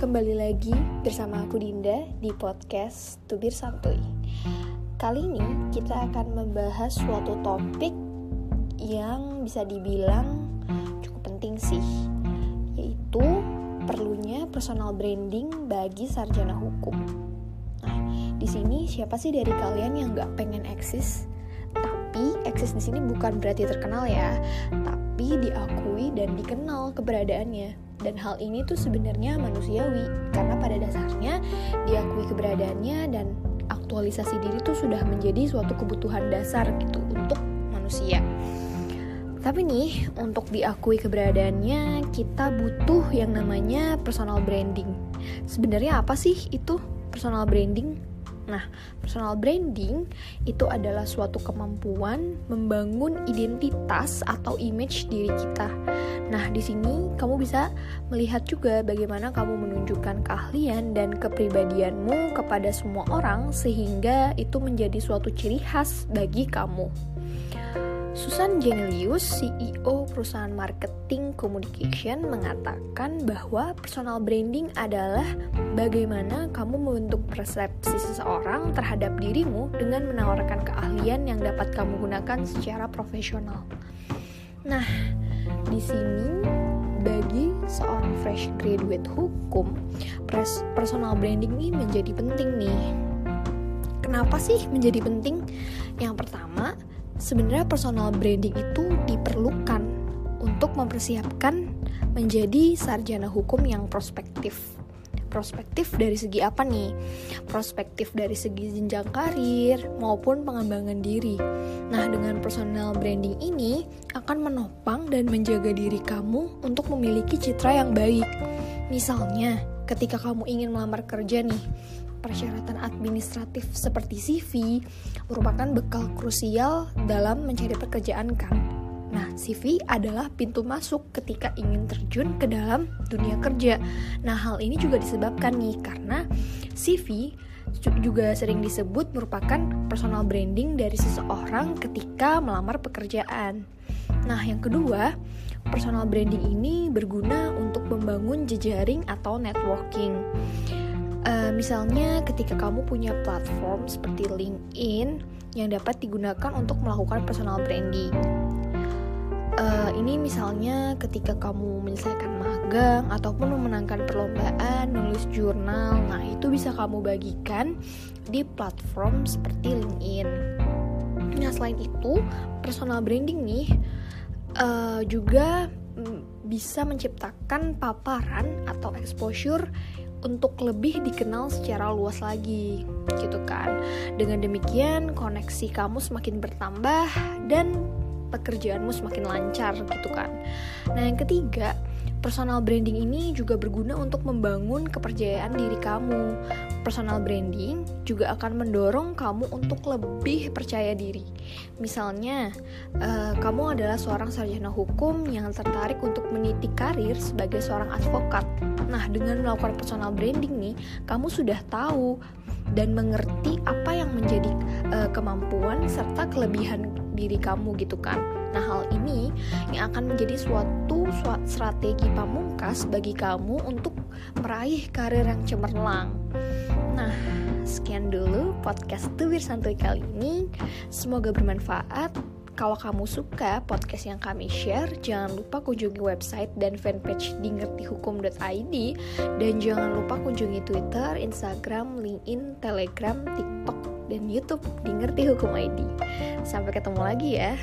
kembali lagi bersama aku Dinda di podcast Tubir Santuy. Kali ini kita akan membahas suatu topik yang bisa dibilang cukup penting sih, yaitu perlunya personal branding bagi sarjana hukum. Nah, di sini siapa sih dari kalian yang nggak pengen eksis? Tapi eksis di sini bukan berarti terkenal ya, tapi diakui dan dikenal keberadaannya dan hal ini tuh sebenarnya manusiawi karena pada dasarnya diakui keberadaannya dan aktualisasi diri tuh sudah menjadi suatu kebutuhan dasar gitu untuk manusia. Tapi nih, untuk diakui keberadaannya, kita butuh yang namanya personal branding. Sebenarnya apa sih itu personal branding? Nah, personal branding itu adalah suatu kemampuan membangun identitas atau image diri kita. Nah, di sini kamu bisa melihat juga bagaimana kamu menunjukkan keahlian dan kepribadianmu kepada semua orang sehingga itu menjadi suatu ciri khas bagi kamu. Susan Genelius, CEO perusahaan marketing communication, mengatakan bahwa personal branding adalah bagaimana kamu membentuk persepsi seseorang terhadap dirimu dengan menawarkan keahlian yang dapat kamu gunakan secara profesional. Nah, di sini bagi seorang fresh graduate hukum, personal branding ini menjadi penting nih. Kenapa sih menjadi penting? Yang pertama, sebenarnya personal branding itu diperlukan untuk mempersiapkan menjadi sarjana hukum yang prospektif. Prospektif dari segi apa nih? Prospektif dari segi jenjang karir maupun pengembangan diri. Nah, dengan personal branding ini akan menopang dan menjaga diri kamu untuk memiliki citra yang baik. Misalnya, ketika kamu ingin melamar kerja nih, persyaratan administratif seperti CV merupakan bekal krusial dalam mencari pekerjaan kan. Nah, CV adalah pintu masuk ketika ingin terjun ke dalam dunia kerja. Nah, hal ini juga disebabkan nih karena CV juga sering disebut merupakan personal branding dari seseorang ketika melamar pekerjaan. Nah, yang kedua, personal branding ini berguna untuk membangun jejaring atau networking. Uh, misalnya ketika kamu punya platform seperti LinkedIn yang dapat digunakan untuk melakukan personal branding. Uh, ini misalnya ketika kamu menyelesaikan magang ataupun memenangkan perlombaan, nulis jurnal, nah itu bisa kamu bagikan di platform seperti LinkedIn. Nah selain itu, personal branding nih uh, juga mm, bisa menciptakan paparan atau exposure untuk lebih dikenal secara luas lagi gitu kan. Dengan demikian koneksi kamu semakin bertambah dan pekerjaanmu semakin lancar gitu kan. Nah yang ketiga Personal branding ini juga berguna untuk membangun kepercayaan diri kamu. Personal branding juga akan mendorong kamu untuk lebih percaya diri. Misalnya, uh, kamu adalah seorang sarjana hukum yang tertarik untuk meniti karir sebagai seorang advokat. Nah, dengan melakukan personal branding nih, kamu sudah tahu dan mengerti apa yang menjadi uh, kemampuan serta kelebihan diri kamu gitu kan. Nah, hal ini yang akan menjadi suatu, suatu strategi pamungkas bagi kamu untuk meraih karir yang cemerlang. Nah, sekian dulu podcast Tubir Santuy kali ini. Semoga bermanfaat. Kalau kamu suka podcast yang kami share, jangan lupa kunjungi website dan fanpage di ngertihukum.id dan jangan lupa kunjungi Twitter, Instagram, LinkedIn, Telegram, TikTok, dan YouTube di Ngerti Hukum ID. Sampai ketemu lagi ya.